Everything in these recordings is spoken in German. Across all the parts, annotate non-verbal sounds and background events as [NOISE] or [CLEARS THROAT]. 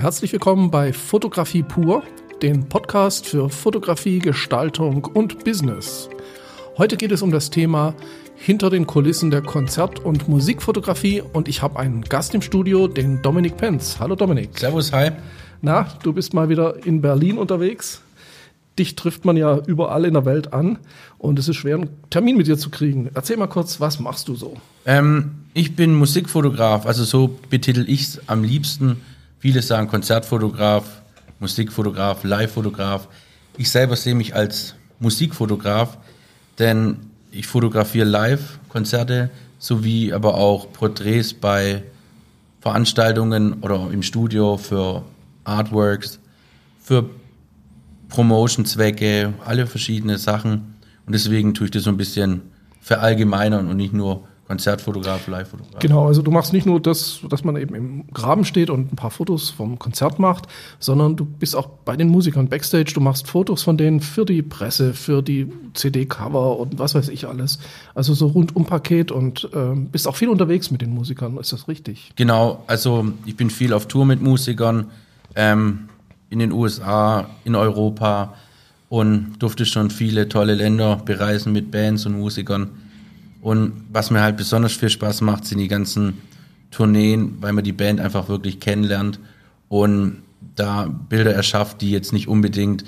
Herzlich willkommen bei Fotografie pur, dem Podcast für Fotografie, Gestaltung und Business. Heute geht es um das Thema hinter den Kulissen der Konzert- und Musikfotografie und ich habe einen Gast im Studio, den Dominik Penz. Hallo Dominik. Servus, hi. Na, du bist mal wieder in Berlin unterwegs. Dich trifft man ja überall in der Welt an und es ist schwer, einen Termin mit dir zu kriegen. Erzähl mal kurz, was machst du so? Ähm, ich bin Musikfotograf, also so betitel ich es am liebsten. Viele sagen Konzertfotograf, Musikfotograf, Livefotograf. Ich selber sehe mich als Musikfotograf, denn ich fotografiere Live-Konzerte sowie aber auch Porträts bei Veranstaltungen oder im Studio für Artworks, für Promotion-Zwecke, alle verschiedene Sachen. Und deswegen tue ich das so ein bisschen verallgemeinern und nicht nur Konzertfotograf, Live-Fotograf. Genau, also du machst nicht nur das, dass man eben im Graben steht und ein paar Fotos vom Konzert macht, sondern du bist auch bei den Musikern backstage, du machst Fotos von denen für die Presse, für die CD-Cover und was weiß ich alles. Also so rundum Paket und äh, bist auch viel unterwegs mit den Musikern, ist das richtig? Genau, also ich bin viel auf Tour mit Musikern ähm, in den USA, in Europa und durfte schon viele tolle Länder bereisen mit Bands und Musikern. Und was mir halt besonders viel Spaß macht, sind die ganzen Tourneen, weil man die Band einfach wirklich kennenlernt und da Bilder erschafft, die jetzt nicht unbedingt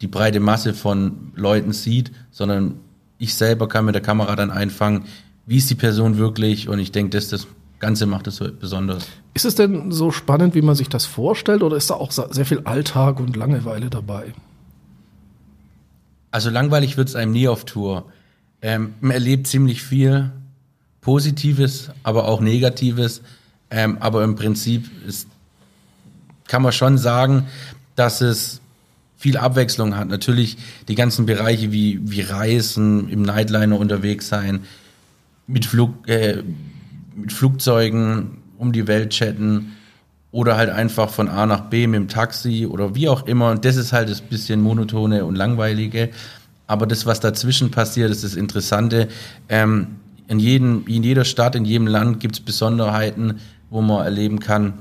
die breite Masse von Leuten sieht, sondern ich selber kann mit der Kamera dann einfangen, wie ist die Person wirklich und ich denke, das, das Ganze macht es so besonders. Ist es denn so spannend, wie man sich das vorstellt oder ist da auch sehr viel Alltag und Langeweile dabei? Also langweilig wird es einem nie auf Tour. Ähm, man erlebt ziemlich viel Positives, aber auch Negatives. Ähm, aber im Prinzip ist, kann man schon sagen, dass es viel Abwechslung hat. Natürlich die ganzen Bereiche wie, wie Reisen, im Nightliner unterwegs sein, mit, Flug, äh, mit Flugzeugen um die Welt chatten oder halt einfach von A nach B mit dem Taxi oder wie auch immer. Und das ist halt das bisschen monotone und langweilige. Aber das, was dazwischen passiert, ist das Interessante. Ähm, in, jedem, in jeder Stadt, in jedem Land gibt es Besonderheiten, wo man erleben kann.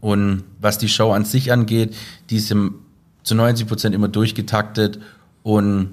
Und was die Show an sich angeht, die ist im, zu 90 Prozent immer durchgetaktet und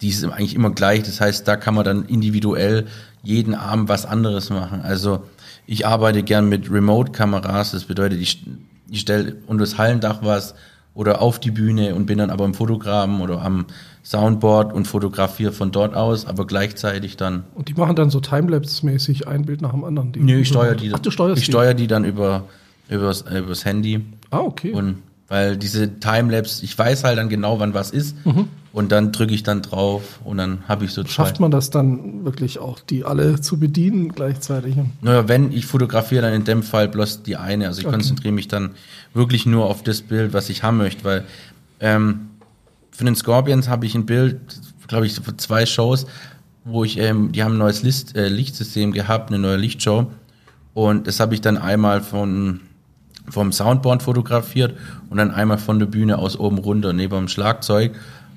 die ist eigentlich immer gleich. Das heißt, da kann man dann individuell jeden Abend was anderes machen. Also ich arbeite gern mit Remote-Kameras. Das bedeutet, ich, ich stelle unter das Hallendach was oder auf die Bühne und bin dann aber im Fotogramm oder am Soundboard und fotografiere von dort aus, aber gleichzeitig dann. Und die machen dann so Timelapse-mäßig ein Bild nach dem anderen. Die Nö, ich steuere die. Ach, du steuerst ich steuere die dann über übers, übers Handy. Ah, okay. Und weil diese Timelapse, ich weiß halt dann genau, wann was ist. Mhm. Und dann drücke ich dann drauf und dann habe ich so zwei. Schafft man das dann wirklich auch, die alle zu bedienen gleichzeitig? Naja, wenn ich fotografiere, dann in dem Fall bloß die eine. Also ich okay. konzentriere mich dann wirklich nur auf das Bild, was ich haben möchte, weil ähm, für den Scorpions habe ich ein Bild, glaube ich, für zwei Shows, wo ich, ähm, die haben ein neues Licht, äh, Lichtsystem gehabt, eine neue Lichtshow. Und das habe ich dann einmal von vom Soundboard fotografiert und dann einmal von der Bühne aus oben runter neben dem Schlagzeug.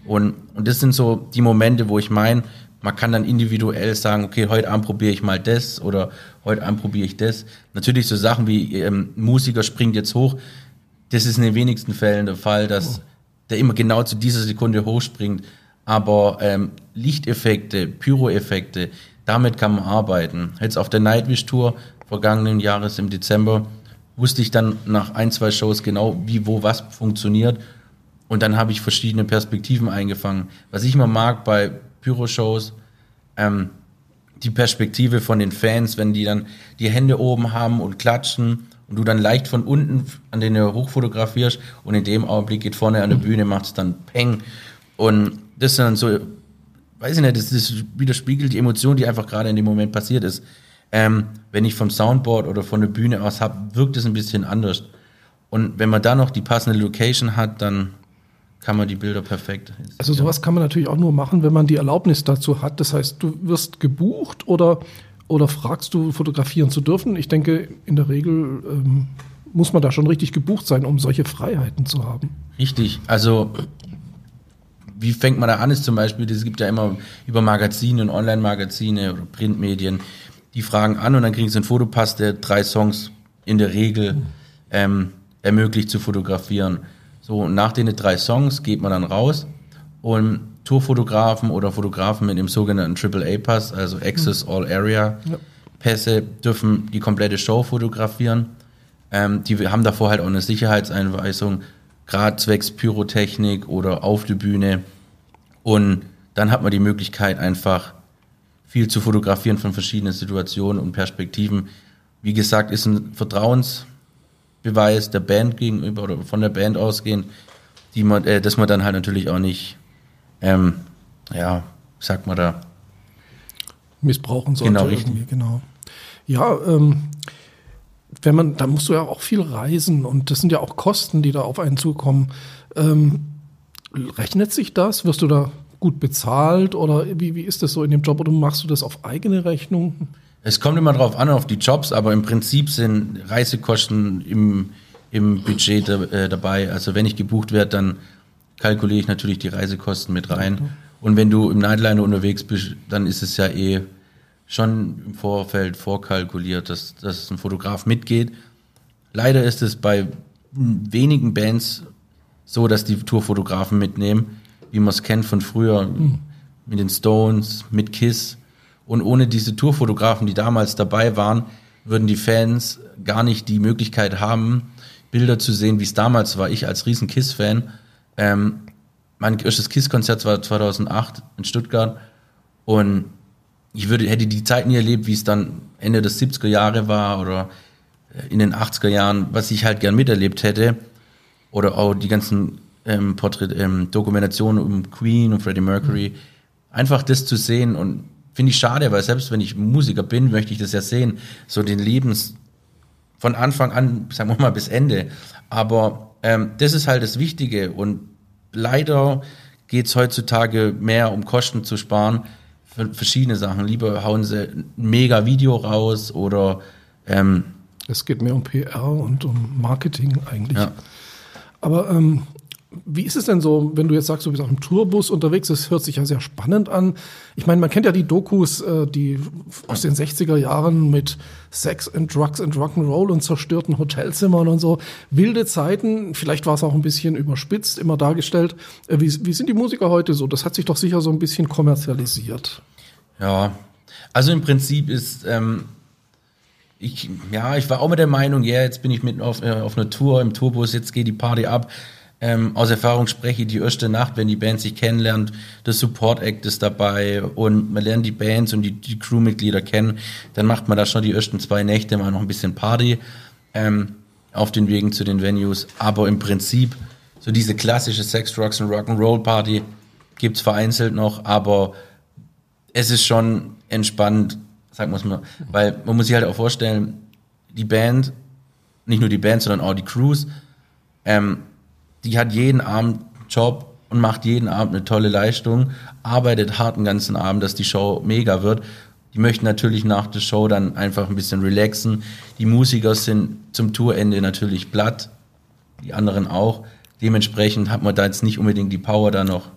Und, und das sind so die Momente, wo ich meine, man kann dann individuell sagen, okay, heute Abend probiere ich mal das oder heute Abend probiere ich das. Natürlich so Sachen wie ähm, Musiker springt jetzt hoch, das ist in den wenigsten Fällen der Fall, dass oh. Der immer genau zu dieser Sekunde hochspringt. Aber ähm, Lichteffekte, Pyroeffekte, damit kann man arbeiten. Jetzt auf der Nightwish Tour vergangenen Jahres im Dezember wusste ich dann nach ein, zwei Shows genau, wie, wo, was funktioniert. Und dann habe ich verschiedene Perspektiven eingefangen. Was ich immer mag bei Pyro-Shows, ähm, die Perspektive von den Fans, wenn die dann die Hände oben haben und klatschen und du dann leicht von unten an den hochfotografierst und in dem Augenblick geht vorne an der Bühne, macht es dann Peng. Und das ist dann so, weiß ich nicht, das, das widerspiegelt die Emotion, die einfach gerade in dem Moment passiert ist. Ähm, wenn ich vom Soundboard oder von der Bühne aus habe, wirkt es ein bisschen anders. Und wenn man da noch die passende Location hat, dann kann man die Bilder perfekt. Also sowas kann man natürlich auch nur machen, wenn man die Erlaubnis dazu hat. Das heißt, du wirst gebucht oder, oder fragst du, fotografieren zu dürfen. Ich denke, in der Regel ähm, muss man da schon richtig gebucht sein, um solche Freiheiten zu haben. Richtig. Also wie fängt man da an? Ist zum Beispiel, es gibt ja immer über Magazine und Online-Magazine oder Printmedien die fragen an und dann kriegen sie einen Fotopass, der drei Songs in der Regel mhm. ähm, ermöglicht zu fotografieren. So, nach den drei Songs geht man dann raus und Tourfotografen oder Fotografen mit dem sogenannten AAA-Pass, also Access All Area Pässe, dürfen die komplette Show fotografieren. Ähm, die haben davor halt auch eine Sicherheitseinweisung, gerade zwecks Pyrotechnik oder auf die Bühne. Und dann hat man die Möglichkeit, einfach viel zu fotografieren von verschiedenen Situationen und Perspektiven. Wie gesagt, ist ein Vertrauensbeweis der Band gegenüber oder von der Band ausgehend, die man, äh, dass man dann halt natürlich auch nicht ähm, ja, sagt man da. Missbrauchen sollte. Genau, richtig. Genau. Ja, ähm, wenn man, da musst du ja auch viel reisen und das sind ja auch Kosten, die da auf einen zukommen. Ähm, rechnet sich das? Wirst du da gut bezahlt oder wie, wie ist das so in dem Job oder machst du das auf eigene Rechnung? Es kommt immer drauf an, auf die Jobs, aber im Prinzip sind Reisekosten im, im Budget äh, dabei. Also wenn ich gebucht werde, dann kalkuliere ich natürlich die Reisekosten mit rein. Und wenn du im Nightliner unterwegs bist, dann ist es ja eh schon im Vorfeld vorkalkuliert, dass, dass ein Fotograf mitgeht. Leider ist es bei wenigen Bands so, dass die Tourfotografen mitnehmen, wie man es kennt von früher, mhm. mit den Stones, mit Kiss. Und ohne diese Tourfotografen, die damals dabei waren, würden die Fans gar nicht die Möglichkeit haben, Bilder zu sehen, wie es damals war. Ich als riesen Kiss-Fan ähm, mein erstes KISS-Konzert war 2008 in Stuttgart und ich würde, hätte die Zeit nie erlebt, wie es dann Ende des 70er Jahre war oder äh, in den 80er Jahren, was ich halt gern miterlebt hätte. Oder auch die ganzen ähm, Porträt, ähm, Dokumentationen um Queen und Freddie Mercury. Einfach das zu sehen und finde ich schade, weil selbst wenn ich Musiker bin, möchte ich das ja sehen. So den Lebens von Anfang an, sagen wir mal, bis Ende. Aber ähm, das ist halt das Wichtige und leider geht es heutzutage mehr um Kosten zu sparen für verschiedene Sachen. Lieber hauen sie ein mega Video raus oder ähm, es geht mehr um PR und um Marketing eigentlich. Ja. Aber ähm, wie ist es denn so, wenn du jetzt sagst, du bist auch im Tourbus unterwegs, das hört sich ja sehr spannend an. Ich meine, man kennt ja die Dokus, äh, die aus den 60er Jahren mit Sex and Drugs and Rock'n'Roll und zerstörten Hotelzimmern und so. Wilde Zeiten, vielleicht war es auch ein bisschen überspitzt, immer dargestellt. Äh, wie, wie sind die Musiker heute so? Das hat sich doch sicher so ein bisschen kommerzialisiert. Ja, also im Prinzip ist, ähm, ich, ja, ich war auch mit der Meinung, ja, yeah, jetzt bin ich mitten auf, äh, auf einer Tour im Tourbus, jetzt geht die Party ab ähm, aus Erfahrung spreche, die erste Nacht, wenn die Band sich kennenlernt, das Support Act ist dabei und man lernt die Bands und die, die Crewmitglieder kennen, dann macht man da schon die ersten zwei Nächte mal noch ein bisschen Party ähm, auf den Wegen zu den Venues. Aber im Prinzip, so diese klassische Sex, Drugs und Rock'n'Roll Party gibt's vereinzelt noch, aber es ist schon entspannt, sagen wir mal, weil man muss sich halt auch vorstellen, die Band, nicht nur die Band, sondern auch die Crews, ähm, die hat jeden Abend Job und macht jeden Abend eine tolle Leistung, arbeitet hart den ganzen Abend, dass die Show mega wird. Die möchten natürlich nach der Show dann einfach ein bisschen relaxen. Die Musiker sind zum Tourende natürlich platt, die anderen auch. Dementsprechend hat man da jetzt nicht unbedingt die Power da noch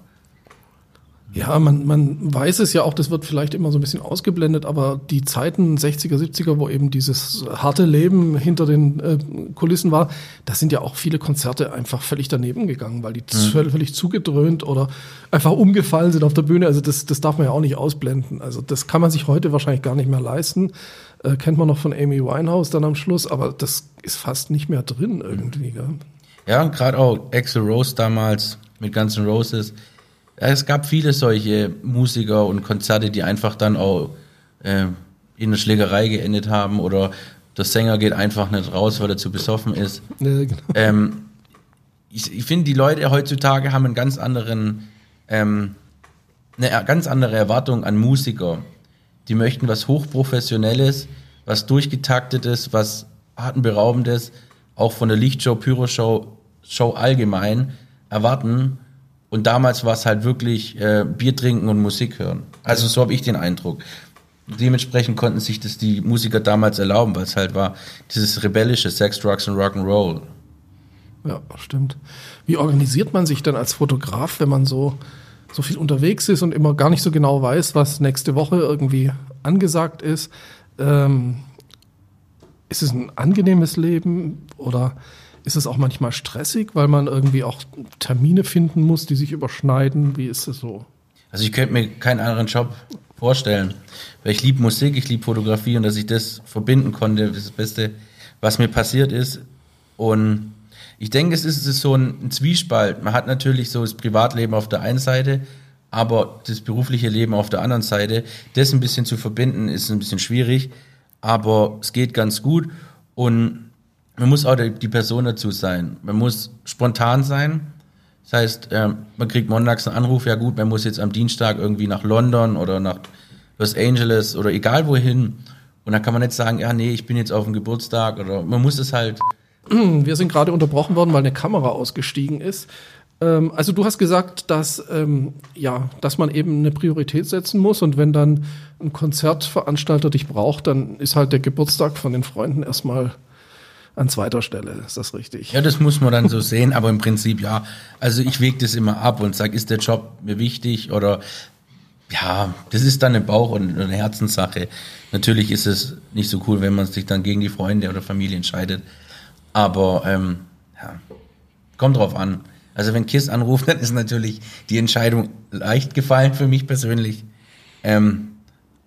ja, man, man weiß es ja auch, das wird vielleicht immer so ein bisschen ausgeblendet, aber die Zeiten 60er, 70er, wo eben dieses harte Leben hinter den äh, Kulissen war, da sind ja auch viele Konzerte einfach völlig daneben gegangen, weil die mhm. völlig zugedröhnt oder einfach umgefallen sind auf der Bühne. Also das, das darf man ja auch nicht ausblenden. Also das kann man sich heute wahrscheinlich gar nicht mehr leisten. Äh, kennt man noch von Amy Winehouse dann am Schluss, aber das ist fast nicht mehr drin irgendwie. Gell? Ja, und gerade auch Axel Rose damals mit ganzen Roses es gab viele solche Musiker und Konzerte, die einfach dann auch äh, in der Schlägerei geendet haben oder der Sänger geht einfach nicht raus, weil er zu besoffen ist. Ja, genau. ähm, ich, ich finde, die Leute heutzutage haben einen ganz anderen, ähm, eine ganz andere Erwartung an Musiker. Die möchten was Hochprofessionelles, was Durchgetaktetes, was Atemberaubendes, auch von der Lichtshow, Pyroshow, Show allgemein erwarten und damals war es halt wirklich äh, Bier trinken und Musik hören. Also so habe ich den Eindruck. Dementsprechend konnten sich das die Musiker damals erlauben, weil es halt war dieses rebellische Sex, Drugs und Rock'n'Roll. Ja, stimmt. Wie organisiert man sich denn als Fotograf, wenn man so, so viel unterwegs ist und immer gar nicht so genau weiß, was nächste Woche irgendwie angesagt ist? Ähm, ist es ein angenehmes Leben oder ist es auch manchmal stressig, weil man irgendwie auch Termine finden muss, die sich überschneiden? Wie ist es so? Also ich könnte mir keinen anderen Job vorstellen. Weil ich liebe Musik, ich liebe Fotografie und dass ich das verbinden konnte, ist das Beste, was mir passiert ist. Und ich denke, es ist, so ein, Zwiespalt. Man hat natürlich so das Privatleben auf der einen Seite, aber das berufliche Leben auf der anderen Seite. Das ein bisschen zu verbinden, ist ein bisschen schwierig, aber es geht ganz gut. Und man muss auch die Person dazu sein. Man muss spontan sein. Das heißt, ähm, man kriegt montags einen Anruf, ja gut, man muss jetzt am Dienstag irgendwie nach London oder nach Los Angeles oder egal wohin. Und dann kann man nicht sagen, ja, nee, ich bin jetzt auf dem Geburtstag oder man muss es halt. [CLEARS THROAT] Wir sind gerade unterbrochen worden, weil eine Kamera ausgestiegen ist. Ähm, also du hast gesagt, dass, ähm, ja, dass man eben eine Priorität setzen muss und wenn dann ein Konzertveranstalter dich braucht, dann ist halt der Geburtstag von den Freunden erstmal an zweiter Stelle. Ist das richtig? Ja, das muss man dann so sehen, aber im Prinzip ja. Also ich wege das immer ab und sage, ist der Job mir wichtig oder ja, das ist dann eine Bauch- und eine Herzenssache. Natürlich ist es nicht so cool, wenn man sich dann gegen die Freunde oder Familie entscheidet. Aber ähm, ja, kommt drauf an. Also wenn Kiss anruft, [LAUGHS] dann ist natürlich die Entscheidung leicht gefallen für mich persönlich. Ähm,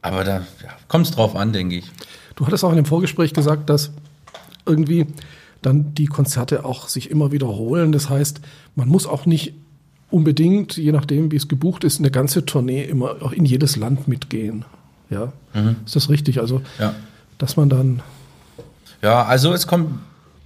aber da ja, kommt es drauf an, denke ich. Du hattest auch in dem Vorgespräch gesagt, dass irgendwie dann die Konzerte auch sich immer wiederholen. Das heißt, man muss auch nicht unbedingt, je nachdem, wie es gebucht ist, eine ganze Tournee immer auch in jedes Land mitgehen. Ja, mhm. ist das richtig? Also, ja. dass man dann. Ja, also es kommt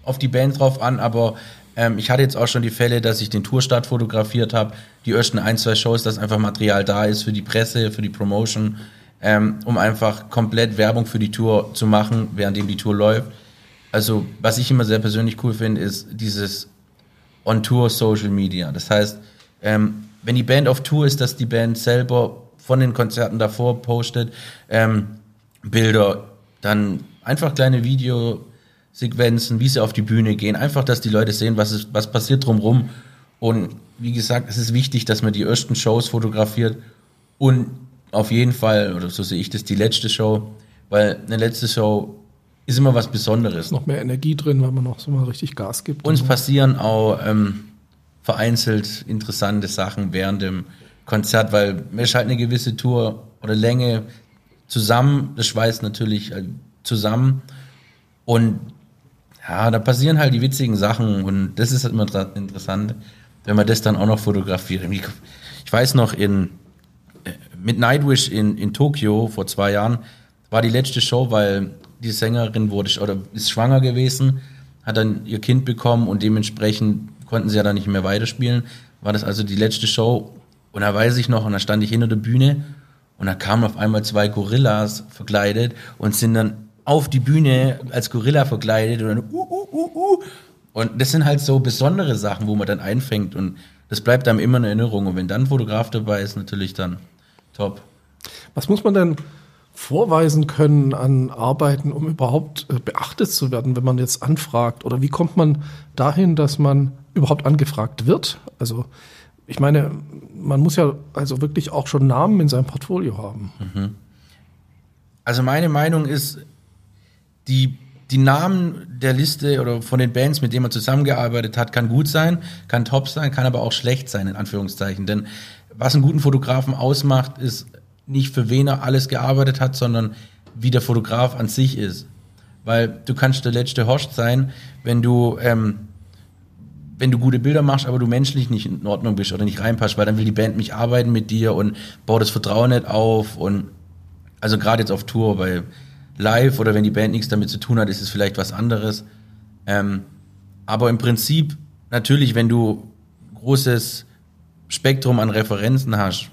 auf die Band drauf an, aber ähm, ich hatte jetzt auch schon die Fälle, dass ich den Tourstart fotografiert habe, die ersten ein, zwei Shows, dass einfach Material da ist für die Presse, für die Promotion, ähm, um einfach komplett Werbung für die Tour zu machen, währenddem die Tour läuft. Also, was ich immer sehr persönlich cool finde, ist dieses On-Tour Social Media. Das heißt, ähm, wenn die Band auf Tour ist, dass die Band selber von den Konzerten davor postet, ähm, Bilder, dann einfach kleine Videosequenzen, wie sie auf die Bühne gehen, einfach, dass die Leute sehen, was, ist, was passiert drumherum. Und wie gesagt, es ist wichtig, dass man die ersten Shows fotografiert und auf jeden Fall, oder so sehe ich das, die letzte Show, weil eine letzte Show ist immer was Besonderes. Ist noch mehr Energie drin, weil man noch so mal richtig Gas gibt. Uns passieren auch ähm, vereinzelt interessante Sachen während dem Konzert, weil man ist halt eine gewisse Tour oder Länge zusammen, das schweißt natürlich äh, zusammen und ja, da passieren halt die witzigen Sachen und das ist halt immer interessant, wenn man das dann auch noch fotografiert. Ich weiß noch, in, äh, mit Nightwish in, in Tokio vor zwei Jahren war die letzte Show, weil die Sängerin wurde oder ist schwanger gewesen, hat dann ihr Kind bekommen und dementsprechend konnten sie ja dann nicht mehr weiterspielen. War das also die letzte Show. Und da weiß ich noch, und da stand ich hinter der Bühne und da kamen auf einmal zwei Gorillas verkleidet und sind dann auf die Bühne als Gorilla verkleidet und dann uh, uh, uh, uh. Und das sind halt so besondere Sachen, wo man dann einfängt und das bleibt einem immer in Erinnerung. Und wenn dann ein Fotograf dabei ist, natürlich dann top. Was muss man denn vorweisen können an Arbeiten, um überhaupt äh, beachtet zu werden, wenn man jetzt anfragt? Oder wie kommt man dahin, dass man überhaupt angefragt wird? Also ich meine, man muss ja also wirklich auch schon Namen in seinem Portfolio haben. Mhm. Also meine Meinung ist, die, die Namen der Liste oder von den Bands, mit denen man zusammengearbeitet hat, kann gut sein, kann top sein, kann aber auch schlecht sein, in Anführungszeichen. Denn was einen guten Fotografen ausmacht, ist nicht für wen er alles gearbeitet hat, sondern wie der Fotograf an sich ist. Weil du kannst der letzte Horst sein, wenn du, ähm, wenn du gute Bilder machst, aber du menschlich nicht in Ordnung bist oder nicht reinpasst, weil dann will die Band nicht arbeiten mit dir und baut das Vertrauen nicht auf und also gerade jetzt auf Tour, weil live oder wenn die Band nichts damit zu tun hat, ist es vielleicht was anderes. Ähm, aber im Prinzip natürlich, wenn du großes Spektrum an Referenzen hast,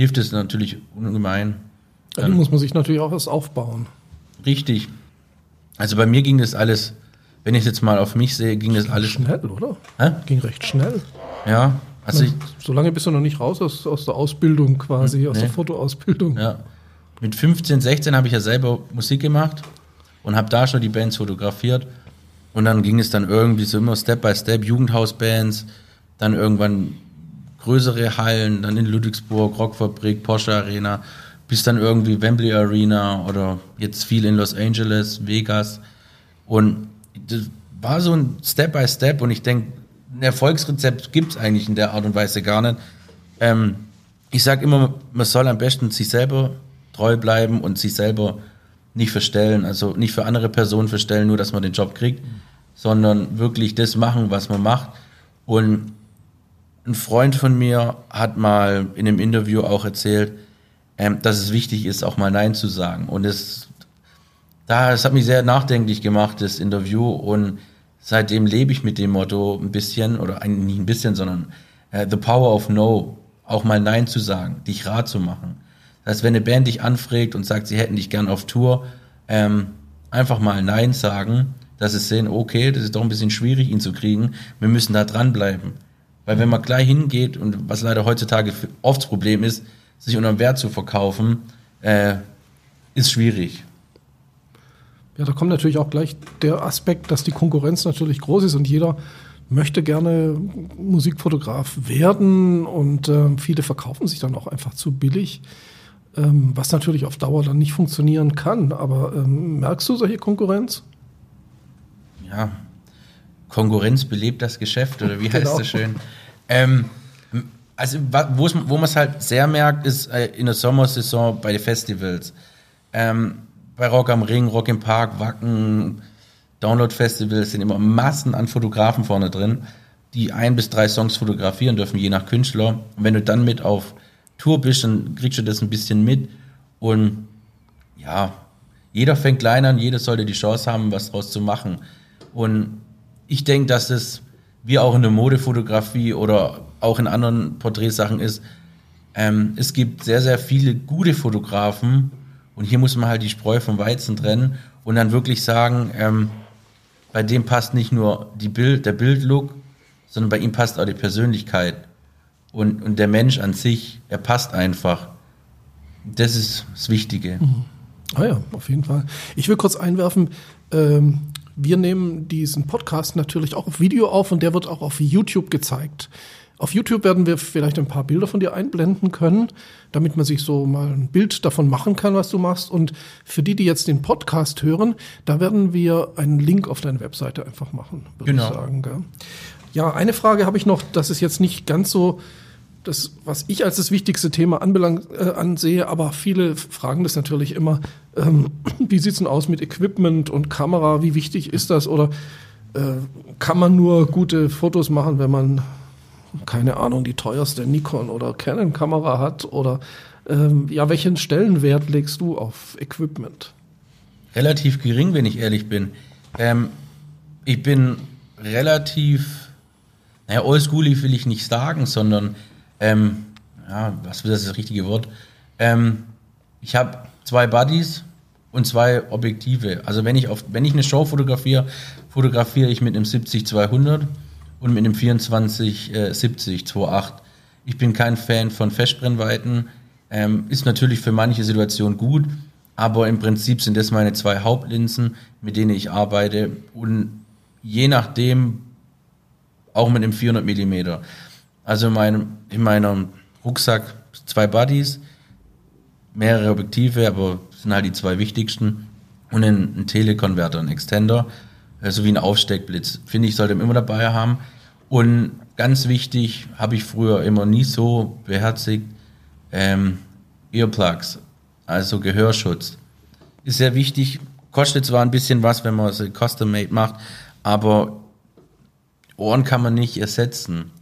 hilft es natürlich ungemein. Dann muss man sich natürlich auch was aufbauen. Richtig. Also bei mir ging das alles, wenn ich jetzt mal auf mich sehe, ging das, das alles schnell, oder? Hä? Ging recht schnell. Ja. Also ich, so lange bist du noch nicht raus aus, aus der Ausbildung quasi, nee. aus der Fotoausbildung. Ja. Mit 15, 16 habe ich ja selber Musik gemacht und habe da schon die Bands fotografiert. Und dann ging es dann irgendwie so immer Step by Step, Jugendhausbands, dann irgendwann größere Hallen, dann in Ludwigsburg, Rockfabrik, Porsche Arena, bis dann irgendwie Wembley Arena oder jetzt viel in Los Angeles, Vegas. Und das, war so ein Step by Step und ich denke, ein Erfolgsrezept gibt es eigentlich in der Art und Weise gar nicht. Ähm, ich sage immer, man soll am besten sich selber treu bleiben und sich selber nicht verstellen, also nicht für andere Personen verstellen, nur dass man den Job kriegt, sondern wirklich das machen, was man macht. Und ein Freund von mir hat mal in einem Interview auch erzählt, ähm, dass es wichtig ist, auch mal Nein zu sagen. Und es, das hat mich sehr nachdenklich gemacht, das Interview. Und seitdem lebe ich mit dem Motto ein bisschen, oder eigentlich nicht ein bisschen, sondern uh, the power of no, auch mal Nein zu sagen, dich rat zu machen. Das heißt, wenn eine Band dich anfragt und sagt, sie hätten dich gern auf Tour, ähm, einfach mal Nein sagen, dass sie sehen, okay, das ist doch ein bisschen schwierig, ihn zu kriegen, wir müssen da dranbleiben. Weil wenn man gleich hingeht und was leider heutzutage oft das Problem ist, sich unter Wert zu verkaufen, äh, ist schwierig. Ja, da kommt natürlich auch gleich der Aspekt, dass die Konkurrenz natürlich groß ist und jeder möchte gerne Musikfotograf werden und äh, viele verkaufen sich dann auch einfach zu billig, ähm, was natürlich auf Dauer dann nicht funktionieren kann. Aber ähm, merkst du solche Konkurrenz? Ja, Konkurrenz belebt das Geschäft oder wie [LAUGHS] heißt genau. das schön? Ähm, also wo man es halt sehr merkt, ist äh, in der Sommersaison bei den Festivals. Ähm, bei Rock am Ring, Rock im Park, Wacken, Download-Festivals sind immer Massen an Fotografen vorne drin, die ein bis drei Songs fotografieren dürfen, je nach Künstler. Und wenn du dann mit auf Tour bist, dann kriegst du das ein bisschen mit. Und ja, jeder fängt klein an, jeder sollte die Chance haben, was draus zu machen. Und ich denke, dass es, wie auch in der Modefotografie oder auch in anderen Porträtsachen ist, ähm, es gibt sehr, sehr viele gute Fotografen, und hier muss man halt die Spreu vom Weizen trennen und dann wirklich sagen, ähm, bei dem passt nicht nur die Bild, der Bildlook, sondern bei ihm passt auch die Persönlichkeit. Und, und der Mensch an sich, er passt einfach. Das ist das Wichtige. Mhm. Ah ja, auf jeden Fall. Ich will kurz einwerfen, ähm, wir nehmen diesen Podcast natürlich auch auf Video auf und der wird auch auf YouTube gezeigt. Auf YouTube werden wir vielleicht ein paar Bilder von dir einblenden können, damit man sich so mal ein Bild davon machen kann, was du machst. Und für die, die jetzt den Podcast hören, da werden wir einen Link auf deine Webseite einfach machen, würde genau. ich sagen. Gell? Ja, eine Frage habe ich noch, das ist jetzt nicht ganz so das, was ich als das wichtigste Thema anbelang, äh, ansehe, aber viele fragen das natürlich immer, ähm, [CLEARS THROAT] wie sieht's denn aus mit Equipment und Kamera, wie wichtig ist das oder äh, kann man nur gute Fotos machen, wenn man keine Ahnung, die teuerste Nikon oder Canon-Kamera hat? Oder ähm, ja, welchen Stellenwert legst du auf Equipment? Relativ gering, wenn ich ehrlich bin. Ähm, ich bin relativ, naja, oldschoolig will ich nicht sagen, sondern, ähm, ja, was ist das richtige Wort? Ähm, ich habe zwei Buddies und zwei Objektive. Also wenn ich auf, wenn ich eine Show fotografiere, fotografiere ich mit einem 70-200 und mit einem 24 äh, 70 2.8. Ich bin kein Fan von Festbrennweiten. Ähm, ist natürlich für manche Situationen gut, aber im Prinzip sind das meine zwei Hauptlinsen, mit denen ich arbeite und je nachdem auch mit einem 400 Millimeter. Also in meinem, in meinem Rucksack zwei Buddies, mehrere Objektive, aber sind halt die zwei wichtigsten und ein, ein Telekonverter, ein Extender so wie ein Aufsteckblitz. Finde ich, sollte man immer dabei haben. Und ganz wichtig, habe ich früher immer nie so beherzigt, ähm, Earplugs, also Gehörschutz. Ist sehr wichtig, kostet zwar ein bisschen was, wenn man es custom-made macht, aber Ohren kann man nicht ersetzen.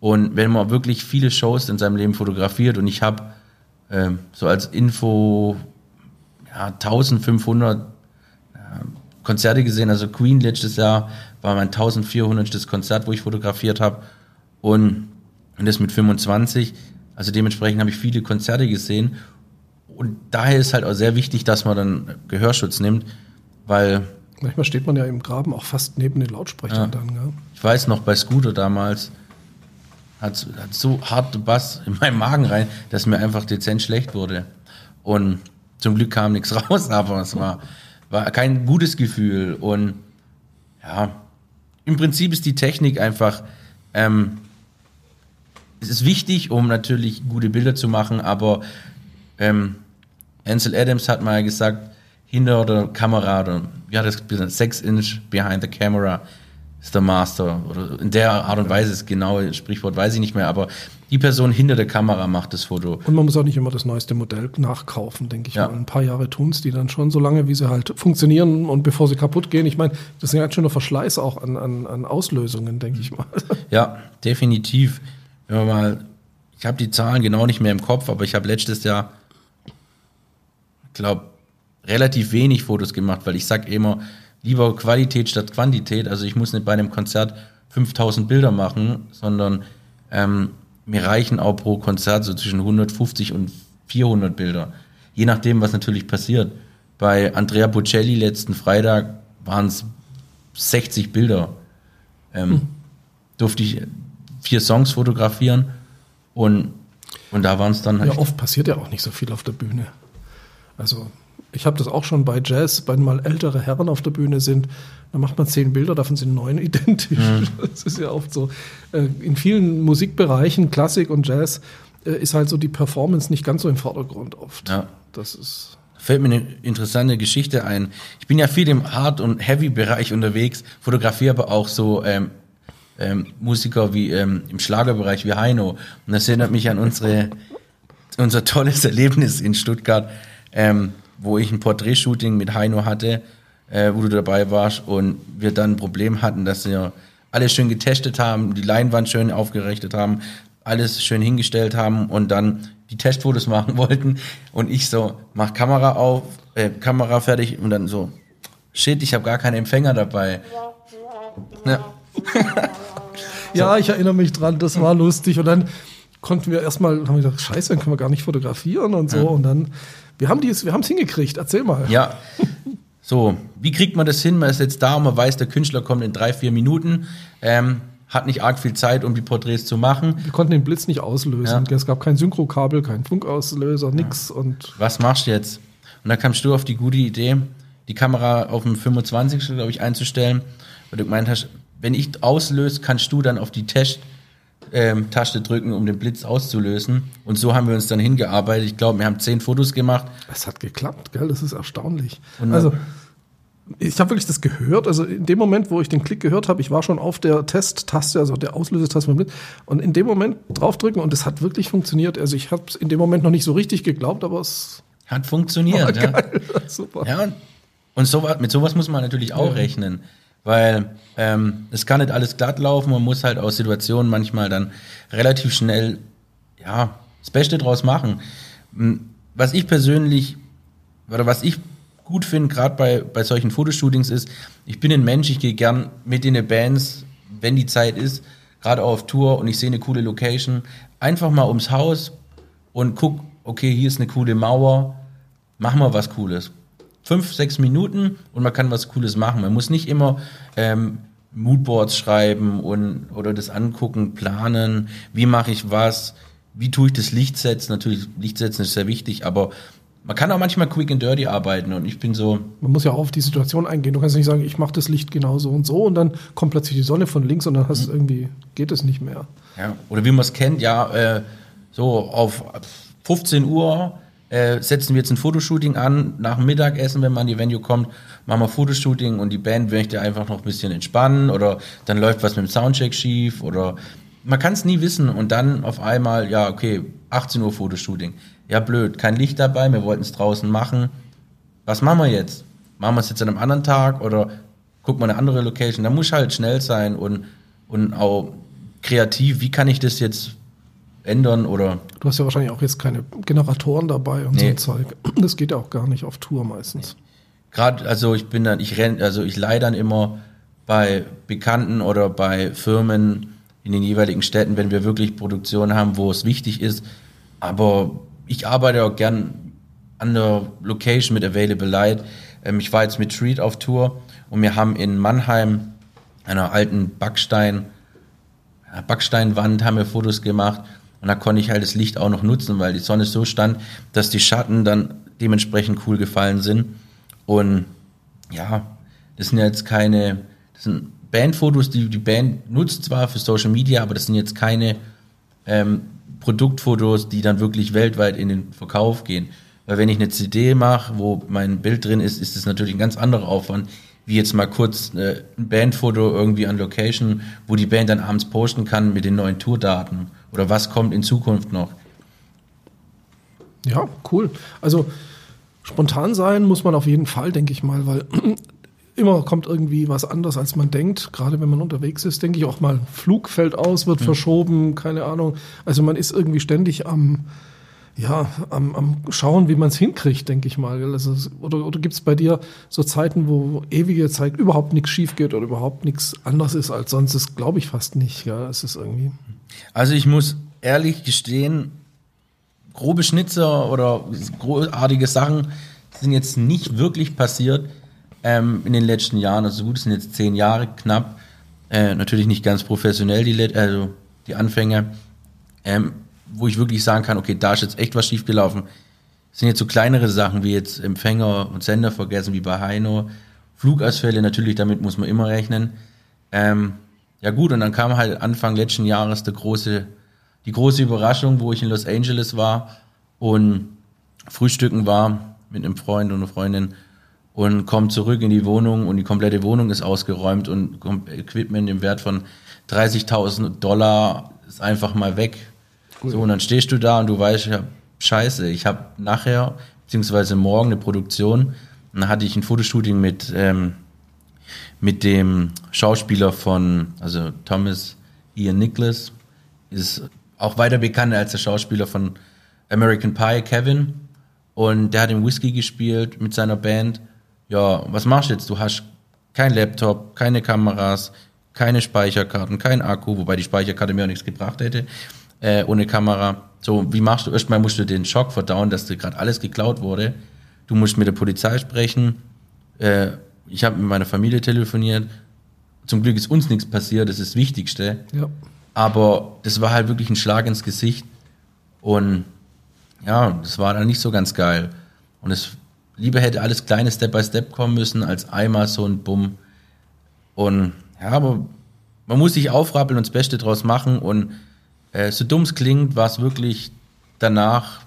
Und wenn man wirklich viele Shows in seinem Leben fotografiert und ich habe ähm, so als Info ja, 1500 Konzerte gesehen. Also Queen letztes Jahr war mein 1400. Konzert, wo ich fotografiert habe. Und, und das mit 25. Also dementsprechend habe ich viele Konzerte gesehen. Und daher ist halt auch sehr wichtig, dass man dann Gehörschutz nimmt, weil. Manchmal steht man ja im Graben auch fast neben den Lautsprechern ja. dann, gell? Ich weiß noch, bei Scooter damals hat, hat so hart Bass in meinen Magen rein, dass mir einfach dezent schlecht wurde. Und zum Glück kam nichts [LAUGHS] raus, aber es war, war kein gutes Gefühl. Und ja, im Prinzip ist die Technik einfach, ähm, es ist wichtig, um natürlich gute Bilder zu machen, aber ähm, Ansel Adams hat mal gesagt, hinter der Kamera oder hat das gesagt, six inch behind the camera ist der Master oder in der Art und Weise das genaue Sprichwort weiß ich nicht mehr, aber die Person hinter der Kamera macht das Foto. Und man muss auch nicht immer das neueste Modell nachkaufen, denke ich ja. mal. Ein paar Jahre tun es die dann schon, so lange wie sie halt funktionieren und bevor sie kaputt gehen. Ich meine, das ist ein schöner Verschleiß auch an, an, an Auslösungen, denke ich mal. [LAUGHS] Ja, definitiv. Wenn wir mal, ich habe die Zahlen genau nicht mehr im Kopf, aber ich habe letztes Jahr, ich glaube, relativ wenig Fotos gemacht, weil ich sag immer, lieber Qualität statt Quantität. Also ich muss nicht bei einem Konzert 5000 Bilder machen, sondern ähm, mir reichen auch pro Konzert so zwischen 150 und 400 Bilder. Je nachdem, was natürlich passiert. Bei Andrea Bocelli letzten Freitag waren es 60 Bilder. Ähm, hm. Durfte ich vier Songs fotografieren und, und da waren es dann halt. Ja, oft passiert ja auch nicht so viel auf der Bühne. Also ich habe das auch schon bei Jazz, wenn mal ältere Herren auf der Bühne sind, dann macht man zehn Bilder, davon sind neun [LAUGHS] identisch. Mhm. Das ist ja oft so. Äh, in vielen Musikbereichen, Klassik und Jazz, äh, ist halt so die Performance nicht ganz so im Vordergrund oft. Ja. Das ist. Fällt mir eine interessante Geschichte ein. Ich bin ja viel im Hard- und Heavy-Bereich unterwegs, fotografiere aber auch so ähm, ähm, Musiker wie ähm, im Schlagerbereich wie Heino. Und das erinnert mich an unsere, unser tolles Erlebnis in Stuttgart. Ähm, wo ich ein Porträtshooting mit Heino hatte, äh, wo du dabei warst und wir dann ein Problem hatten, dass wir alles schön getestet haben, die Leinwand schön aufgerichtet haben, alles schön hingestellt haben und dann die Testfotos [LAUGHS] machen wollten und ich so, mach Kamera auf, äh, Kamera fertig und dann so, shit, ich habe gar keinen Empfänger dabei. Ja. [LAUGHS] ja, ich erinnere mich dran, das war lustig und dann konnten wir erstmal, haben wir gedacht, scheiße, dann können wir gar nicht fotografieren und so ja. und dann wir haben es wir hingekriegt. Erzähl mal. Ja. So, wie kriegt man das hin? Man ist jetzt da und man weiß, der Künstler kommt in drei, vier Minuten. Ähm, hat nicht arg viel Zeit, um die Porträts zu machen. Wir konnten den Blitz nicht auslösen. Ja. Es gab kein Synchrokabel, kein Funkauslöser, nix. Ja. Und Was machst du jetzt? Und dann kamst du auf die gute Idee, die Kamera auf dem 25. glaube ich einzustellen, weil du gemeint hast, wenn ich auslöse, kannst du dann auf die Test ähm, Taste drücken, um den Blitz auszulösen. Und so haben wir uns dann hingearbeitet. Ich glaube, wir haben zehn Fotos gemacht. Es hat geklappt, gell? Das ist erstaunlich. Und also ich habe wirklich das gehört. Also in dem Moment, wo ich den Klick gehört habe, ich war schon auf der Test-Taste, also der Auslösetaste mit. Und in dem Moment draufdrücken und es hat wirklich funktioniert. Also ich habe es in dem Moment noch nicht so richtig geglaubt, aber es hat funktioniert. Ja. Geil. [LAUGHS] Super. Ja, und so, mit sowas muss man natürlich auch ja. rechnen weil ähm, es kann nicht alles glatt laufen, man muss halt aus Situationen manchmal dann relativ schnell ja das Beste draus machen. Hm, was ich persönlich oder was ich gut finde, gerade bei, bei solchen Fotoshootings ist, ich bin ein Mensch, ich gehe gern mit in die Bands, wenn die Zeit ist, gerade auf Tour und ich sehe eine coole Location, einfach mal ums Haus und guck, okay, hier ist eine coole Mauer, mach mal was Cooles fünf, sechs Minuten und man kann was Cooles machen. Man muss nicht immer ähm, Moodboards schreiben und oder das angucken, planen, wie mache ich was, wie tue ich das Licht setzen. Natürlich, Licht setzen ist sehr wichtig, aber man kann auch manchmal quick and dirty arbeiten und ich bin so. Man muss ja auch auf die Situation eingehen. Du kannst nicht sagen, ich mache das Licht genau so und so und dann kommt plötzlich die Sonne von links und dann hast mhm. irgendwie, geht es nicht mehr. Ja, oder wie man es kennt, ja, äh, so auf 15 Uhr äh, setzen wir jetzt ein Fotoshooting an, nach dem Mittagessen, wenn man an die Venue kommt, machen wir Fotoshooting und die Band möchte einfach noch ein bisschen entspannen oder dann läuft was mit dem Soundcheck schief oder man kann es nie wissen und dann auf einmal, ja, okay, 18 Uhr Fotoshooting. Ja, blöd, kein Licht dabei, wir wollten es draußen machen. Was machen wir jetzt? Machen wir es jetzt an einem anderen Tag oder gucken wir eine andere Location? Da muss halt schnell sein und, und auch kreativ, wie kann ich das jetzt ändern oder. Du hast ja wahrscheinlich auch jetzt keine Generatoren dabei und nee. so ein Zeug. Das geht ja auch gar nicht auf Tour meistens. Nee. Gerade, also ich bin dann, ich renn, also ich leih dann immer bei Bekannten oder bei Firmen in den jeweiligen Städten, wenn wir wirklich Produktion haben, wo es wichtig ist. Aber ich arbeite auch gern an der Location mit Available Light. Ähm, ich war jetzt mit Treat auf Tour und wir haben in Mannheim einer alten Backstein, Backsteinwand haben wir Fotos gemacht und da konnte ich halt das Licht auch noch nutzen, weil die Sonne so stand, dass die Schatten dann dementsprechend cool gefallen sind. Und ja, das sind jetzt keine, das sind Bandfotos, die die Band nutzt zwar für Social Media, aber das sind jetzt keine ähm, Produktfotos, die dann wirklich weltweit in den Verkauf gehen. Weil wenn ich eine CD mache, wo mein Bild drin ist, ist es natürlich ein ganz anderer Aufwand, wie jetzt mal kurz äh, ein Bandfoto irgendwie an Location, wo die Band dann abends posten kann mit den neuen Tourdaten oder was kommt in Zukunft noch. Ja, cool. Also spontan sein muss man auf jeden Fall, denke ich mal, weil [CLEARS THROAT] immer kommt irgendwie was anderes, als man denkt. Gerade wenn man unterwegs ist, denke ich auch mal, Flug fällt aus, wird mhm. verschoben, keine Ahnung. Also man ist irgendwie ständig am, ja, am, am Schauen, wie man es hinkriegt, denke ich mal. Also, oder oder gibt es bei dir so Zeiten, wo ewige Zeit überhaupt nichts schief geht oder überhaupt nichts anders ist als sonst? Das glaube ich fast nicht. Ja, es ist irgendwie. Also ich muss ehrlich gestehen, grobe Schnitzer oder großartige Sachen sind jetzt nicht wirklich passiert ähm, in den letzten Jahren. Also gut, es sind jetzt zehn Jahre knapp. Äh, natürlich nicht ganz professionell, die, also die Anfänge. Ähm, wo ich wirklich sagen kann, okay, da ist jetzt echt was schiefgelaufen. Das sind jetzt so kleinere Sachen wie jetzt Empfänger und Sender vergessen, wie bei Heino. Flugausfälle, natürlich, damit muss man immer rechnen. Ähm, ja gut, und dann kam halt Anfang letzten Jahres der große, die große Überraschung, wo ich in Los Angeles war und frühstücken war mit einem Freund und einer Freundin und komme zurück in die Wohnung und die komplette Wohnung ist ausgeräumt und Equipment im Wert von 30.000 Dollar ist einfach mal weg. Cool. So, und dann stehst du da und du weißt, ja, scheiße, ich habe nachher, beziehungsweise morgen eine Produktion. Und dann hatte ich ein Fotoshooting mit, ähm, mit dem Schauspieler von, also Thomas Ian Nicholas, ist auch weiter bekannt als der Schauspieler von American Pie, Kevin. Und der hat im Whisky gespielt mit seiner Band. Ja, was machst du jetzt? Du hast kein Laptop, keine Kameras, keine Speicherkarten, kein Akku, wobei die Speicherkarte mir auch nichts gebracht hätte äh, ohne Kamera. So, wie machst du? Erstmal musst du den Schock verdauen, dass dir gerade alles geklaut wurde. Du musst mit der Polizei sprechen. Äh, ich habe mit meiner Familie telefoniert. Zum Glück ist uns nichts passiert, das ist das Wichtigste. Ja. Aber das war halt wirklich ein Schlag ins Gesicht. Und ja, das war dann nicht so ganz geil. Und es lieber hätte alles kleine Step by Step kommen müssen, als einmal so ein Bumm. Und ja, aber man muss sich aufrappeln und das Beste draus machen und äh, so dumm es klingt, war es wirklich danach,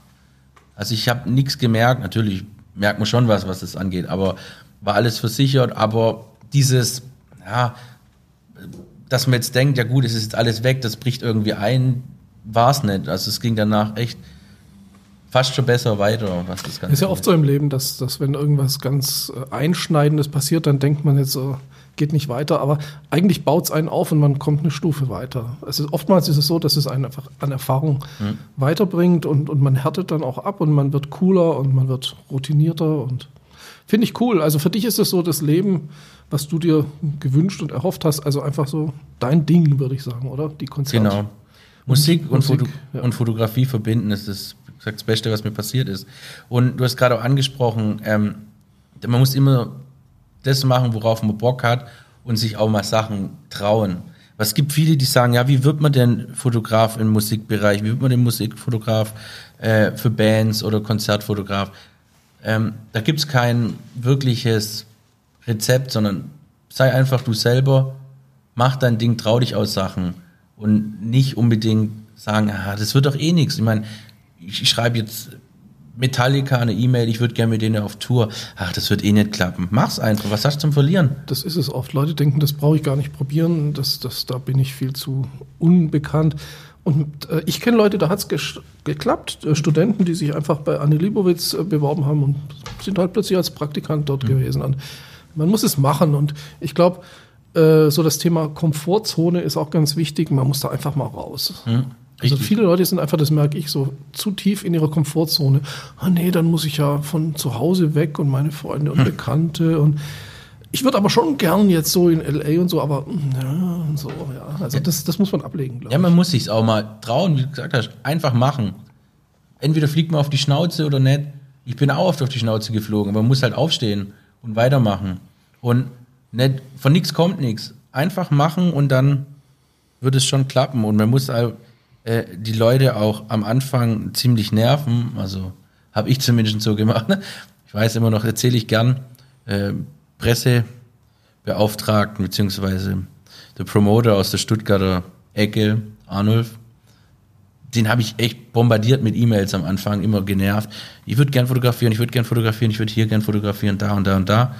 also ich habe nichts gemerkt, natürlich merkt man schon was, was das angeht, aber war alles versichert, aber dieses, ja, dass man jetzt denkt, ja gut, es ist jetzt alles weg, das bricht irgendwie ein, war es nicht. Also es ging danach echt fast schon besser weiter, was das Ganze Ist ja oft so im Leben, dass, dass wenn irgendwas ganz äh, Einschneidendes passiert, dann denkt man jetzt so, geht nicht weiter, aber eigentlich baut es einen auf und man kommt eine Stufe weiter. Also oftmals ist es so, dass es einen einfach an Erfahrung mhm. weiterbringt und, und man härtet dann auch ab und man wird cooler und man wird routinierter und finde ich cool. Also für dich ist es so das Leben, was du dir gewünscht und erhofft hast, also einfach so dein Ding, würde ich sagen, oder? Die Konzerte. Genau. Musik und, Musik, Foto ja. und Fotografie verbinden ist das, das Beste, was mir passiert ist. Und du hast gerade auch angesprochen, ähm, man muss immer das machen, worauf man Bock hat und sich auch mal Sachen trauen. Es gibt viele, die sagen, ja, wie wird man denn Fotograf im Musikbereich? Wie wird man denn Musikfotograf äh, für Bands oder Konzertfotograf? Ähm, da gibt es kein wirkliches Rezept, sondern sei einfach du selber, mach dein Ding, trau dich aus Sachen und nicht unbedingt sagen, ah, das wird doch eh nichts. Ich meine, ich schreibe jetzt Metallica eine E-Mail, ich würde gerne mit denen auf Tour. Ach, das wird eh nicht klappen. Mach's einfach. Was hast du zum Verlieren? Das ist es oft. Leute denken, das brauche ich gar nicht probieren. Das, das, da bin ich viel zu unbekannt. Und äh, ich kenne Leute, da hat's geklappt. Äh, Studenten, die sich einfach bei Anne Libowitz äh, beworben haben und sind halt plötzlich als Praktikant dort mhm. gewesen. Und man muss es machen. Und ich glaube, äh, so das Thema Komfortzone ist auch ganz wichtig. Man muss da einfach mal raus. Mhm. Also viele Leute sind einfach, das merke ich, so zu tief in ihrer Komfortzone. Ah nee, dann muss ich ja von zu Hause weg und meine Freunde und hm. Bekannte und ich würde aber schon gern jetzt so in LA und so, aber ja, so, ja. Also das, das muss man ablegen, glaube ich. Ja, man muss sich auch mal trauen, wie du gesagt hast, einfach machen. Entweder fliegt man auf die Schnauze oder nicht. Ich bin auch oft auf die Schnauze geflogen, aber man muss halt aufstehen und weitermachen. Und nicht, von nichts kommt nichts. Einfach machen und dann wird es schon klappen. Und man muss halt äh, die Leute auch am Anfang ziemlich nerven. Also habe ich zumindest so gemacht. [LAUGHS] Ich weiß immer noch, erzähle ich gern äh, den habe ich echt bombardiert mit E-Mails am Anfang, immer genervt. Ich würde gern fotografieren, ich würde gern fotografieren, ich würde hier gern fotografieren, da und da und da.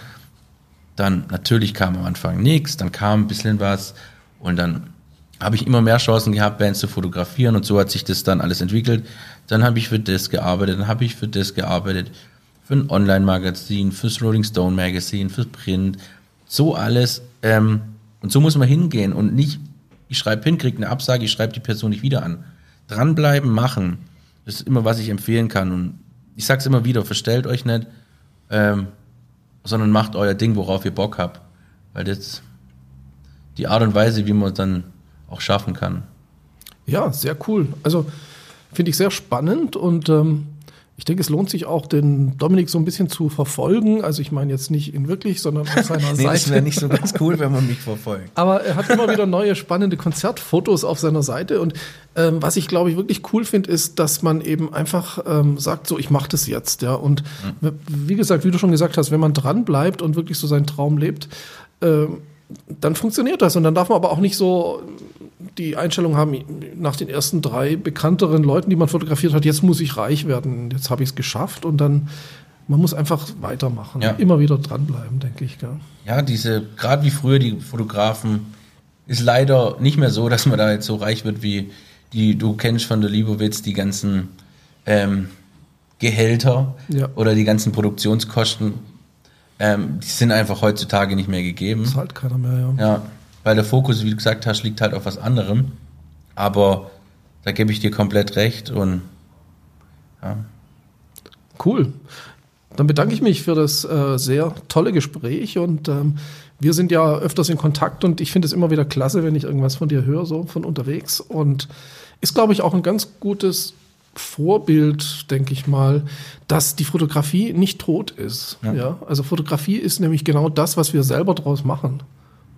Dann natürlich kam am Anfang nichts, dann kam ein bisschen was und dann habe ich immer mehr Chancen gehabt, Bands zu fotografieren und so hat sich das dann alles entwickelt. Dann habe ich für das gearbeitet, dann habe ich für das gearbeitet, für ein Online-Magazin, fürs Rolling Stone Magazine, fürs Print, so alles. Ähm, und so muss man hingehen und nicht, ich schreibe hin, kriege eine Absage, ich schreibe die Person nicht wieder an. Dranbleiben, machen, das ist immer, was ich empfehlen kann. Und ich sage es immer wieder, verstellt euch nicht, ähm, sondern macht euer Ding, worauf ihr Bock habt. Weil das die Art und Weise, wie man dann auch schaffen kann. Ja, sehr cool. Also finde ich sehr spannend und ähm, ich denke, es lohnt sich auch, den Dominik so ein bisschen zu verfolgen. Also ich meine jetzt nicht ihn wirklich, sondern auf seiner [LAUGHS] nee, Seite. Das wäre nicht so ganz cool, wenn man mich verfolgt. [LAUGHS] Aber er hat immer wieder neue spannende Konzertfotos auf seiner Seite. Und ähm, was ich, glaube ich, wirklich cool finde, ist, dass man eben einfach ähm, sagt, so, ich mache das jetzt. Ja. Und mhm. wie gesagt, wie du schon gesagt hast, wenn man dran bleibt und wirklich so seinen Traum lebt, ähm, dann funktioniert das. Und dann darf man aber auch nicht so die Einstellung haben, nach den ersten drei bekannteren Leuten, die man fotografiert hat, jetzt muss ich reich werden, jetzt habe ich es geschafft und dann, man muss einfach weitermachen, ja. immer wieder dranbleiben, denke ich. Gell? Ja, diese, gerade wie früher die Fotografen, ist leider nicht mehr so, [LAUGHS] dass man da jetzt so reich wird, wie die du kennst von der Libowitz, die ganzen ähm, Gehälter ja. oder die ganzen Produktionskosten ähm, die sind einfach heutzutage nicht mehr gegeben. Das halt keiner mehr, ja. Ja, weil der Fokus, wie du gesagt hast, liegt halt auf was anderem. Aber da gebe ich dir komplett recht und ja. Cool. Dann bedanke ich mich für das äh, sehr tolle Gespräch und ähm, wir sind ja öfters in Kontakt und ich finde es immer wieder klasse, wenn ich irgendwas von dir höre, so von unterwegs. Und ist, glaube ich, auch ein ganz gutes Vorbild, denke ich mal, dass die Fotografie nicht tot ist. Ja. ja. Also Fotografie ist nämlich genau das, was wir selber draus machen.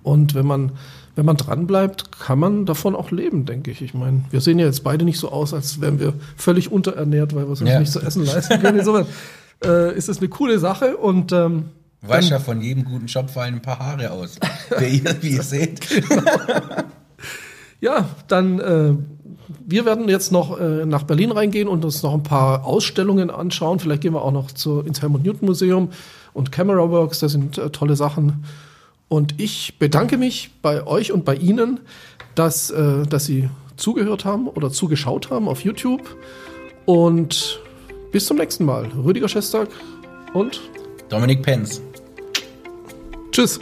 Und wenn man, wenn man dranbleibt, kann man davon auch leben, denke ich. Ich meine, wir sehen ja jetzt beide nicht so aus, als wären wir völlig unterernährt, weil wir uns ja. nicht zu essen leisten können. [LAUGHS] Insofern äh, ist es eine coole Sache und ähm, weißt ja, von jedem guten Job fallen ein paar Haare aus. [LAUGHS] wie, ihr, wie ihr seht. Genau. Ja, dann äh, wir werden jetzt noch äh, nach Berlin reingehen und uns noch ein paar Ausstellungen anschauen. Vielleicht gehen wir auch noch zu, ins Helmut Newton Museum und Camera Works, das sind äh, tolle Sachen. Und ich bedanke mich bei euch und bei Ihnen, dass, äh, dass Sie zugehört haben oder zugeschaut haben auf YouTube. Und bis zum nächsten Mal. Rüdiger Schestag und Dominik Penz. Tschüss.